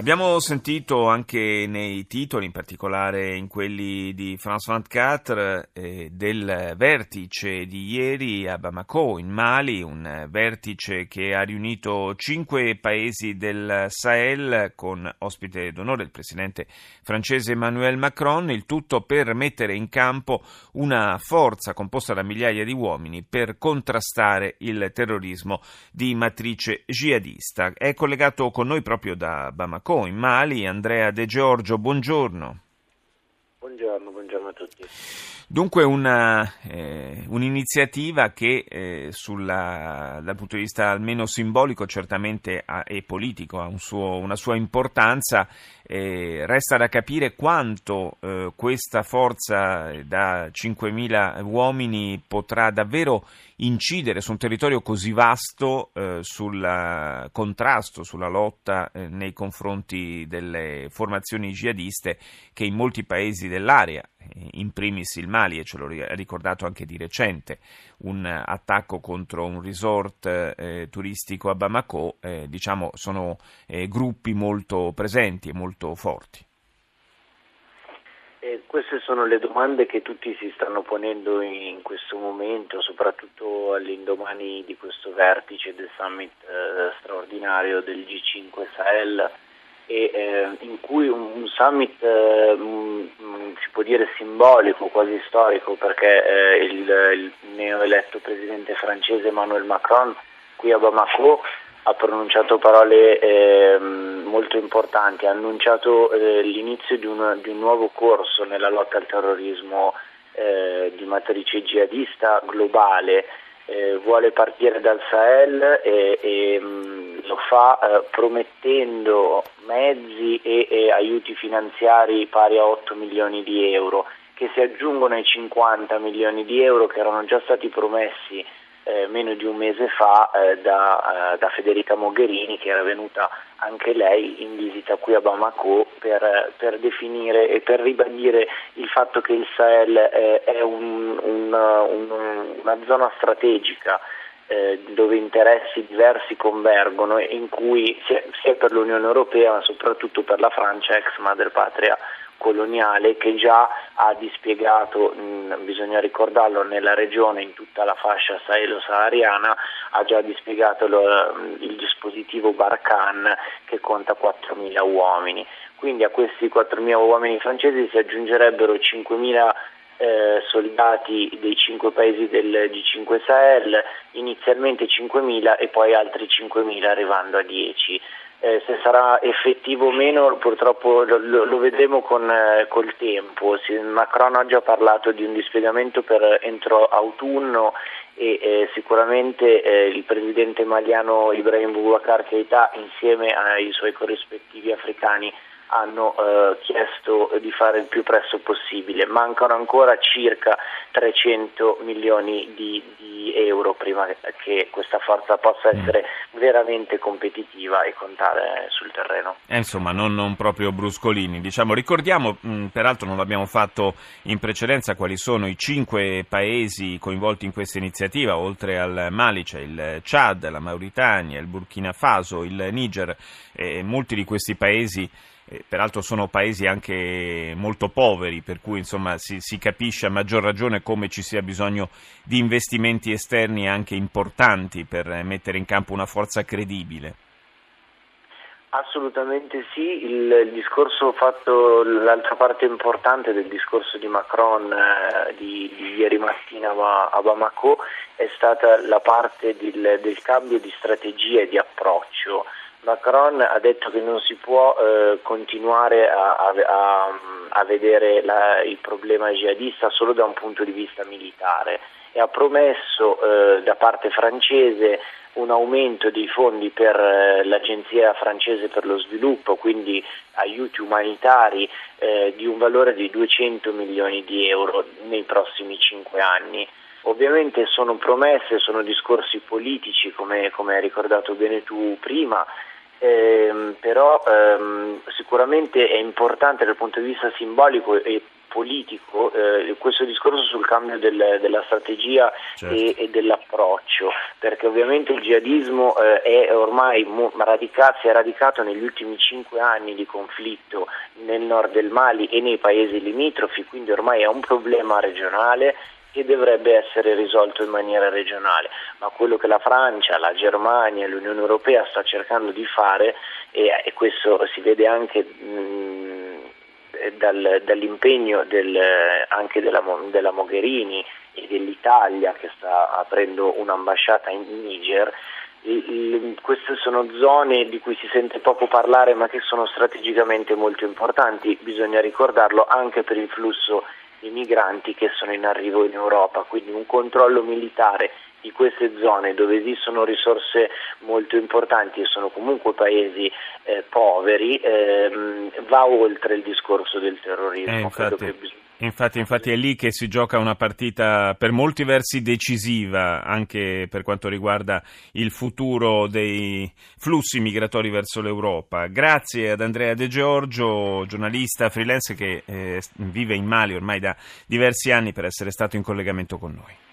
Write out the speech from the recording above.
Abbiamo sentito anche nei titoli, in particolare in quelli di France 24, eh, del vertice di ieri a Bamako, in Mali, un vertice che ha riunito cinque paesi del Sahel con ospite d'onore il presidente francese Emmanuel Macron, il tutto per mettere in campo una forza composta da migliaia di uomini per contrastare il terrorismo di matrice jihadista. È collegato con noi proprio da Bamako in Mali. Andrea De Giorgio, buongiorno. Buongiorno, buongiorno a tutti. Dunque una, eh, un'iniziativa che eh, sulla, dal punto di vista almeno simbolico certamente ha, e politico ha un suo, una sua importanza, eh, resta da capire quanto eh, questa forza da 5.000 uomini potrà davvero incidere su un territorio così vasto eh, sul contrasto, sulla lotta eh, nei confronti delle formazioni jihadiste che in molti paesi dell'area, in primis il Mali, e ce l'ho ricordato anche di recente, un attacco contro un resort eh, turistico a Bamako, eh, diciamo sono eh, gruppi molto presenti e molto forti. Eh, queste sono le domande che tutti si stanno ponendo in questo momento, soprattutto all'indomani di questo vertice del summit eh, straordinario del G5 Sahel e, eh, in cui un, un summit eh, mh, mm, si può dire simbolico, quasi storico, perché eh, il, il neoeletto presidente francese Emmanuel Macron qui a Bamako ha pronunciato parole eh, molto importanti, ha annunciato eh, l'inizio di un, di un, nuovo corso nella lotta al terrorismo eh, di matrice jihadista globale, vuole partire dal Sahel e, e mh, lo fa eh, promettendo mezzi e, e, aiuti finanziari pari a 8 milioni di euro che si aggiungono ai 50 milioni di euro che erano già stati promessi eh, meno di un mese fa eh, da, eh, da, Federica Mogherini che era venuta anche lei in visita qui a Bamako per, per definire e per ribadire il fatto che il Sahel eh, è un, un, un, una zona strategica eh, dove interessi diversi convergono e in cui sia, sia, per l'Unione Europea ma soprattutto per la Francia, ex madrepatria coloniale, che già ha dispiegato, mh, bisogna ricordarlo, nella regione, in tutta la fascia sahelo-sahariana, ha già dispiegato lo, il dispositivo Barkhane che conta 4.000 uomini. Quindi a questi 4.000 uomini francesi si aggiungerebbero 5.000 eh, soldati dei cinque paesi del G5 Sahel, inizialmente 5.000 e poi altri 5.000 arrivando a 10. Eh, se sarà effettivo o meno purtroppo lo, lo, vedremo con, eh, col tempo. Si, Macron ha già parlato di un dispiegamento per entro autunno e eh, sicuramente eh, il presidente maliano Ibrahim Boubacar Keita insieme ai suoi corrispettivi africani hanno eh, chiesto di fare il più presto possibile. Mancano ancora circa 300 milioni di, di euro prima che questa forza possa mm. essere veramente competitiva e contare sul terreno. Eh, insomma, non, non, proprio bruscolini. Diciamo, ricordiamo, mh, mm, peraltro non l'abbiamo fatto in precedenza, quali sono i cinque paesi coinvolti in questa iniziativa, oltre al Mali c'è il Chad, la Mauritania, il Burkina Faso, il Niger, e molti di questi paesi eh, peraltro sono paesi anche molto poveri, per cui insomma, si, si, capisce a maggior ragione come ci sia bisogno di investimenti esterni anche importanti per mettere in campo una forza credibile. Assolutamente sì, il, il, discorso fatto, l'altra parte importante del discorso di Macron eh, di, di, ieri mattina a Bamako è stata la parte del, del cambio di strategia e di approccio Macron ha detto che non si può eh, continuare a, a, a vedere la, il problema jihadista solo da un punto di vista militare e ha promesso eh, da parte francese un aumento dei fondi per eh, l'Agenzia francese per lo sviluppo, quindi aiuti umanitari eh, di un valore di 200 milioni di euro nei prossimi cinque anni. Ovviamente sono promesse, sono discorsi politici, come, come hai ricordato bene tu prima, ehm, però ehm, sicuramente è importante dal punto di vista simbolico e politico eh, questo discorso sul cambio del, della strategia certo. e, e, dell'approccio, perché ovviamente il jihadismo eh, è ormai radicato, si è radicato negli ultimi cinque anni di conflitto nel nord del Mali e nei paesi limitrofi, quindi ormai è un problema regionale che dovrebbe essere risolto in maniera regionale, ma quello che la Francia, la Germania e l'Unione Europea sta cercando di fare, e, e questo si vede anche mh, dal, dall'impegno del, anche della, della Mogherini e dell'Italia che sta aprendo un'ambasciata in Niger, queste sono zone di cui si sente poco parlare ma che sono strategicamente molto importanti, bisogna ricordarlo anche per il flusso i migranti che sono in arrivo in Europa, quindi un controllo militare di queste zone dove esistono risorse molto importanti e sono comunque paesi eh, poveri ehm, va oltre il discorso del terrorismo. Eh, infatti, infatti, è lì che si gioca una partita per molti versi decisiva anche per quanto riguarda il futuro dei flussi migratori verso l'Europa. Grazie ad Andrea De Giorgio, giornalista freelance che eh, vive in Mali ormai da diversi anni per essere stato in collegamento con noi.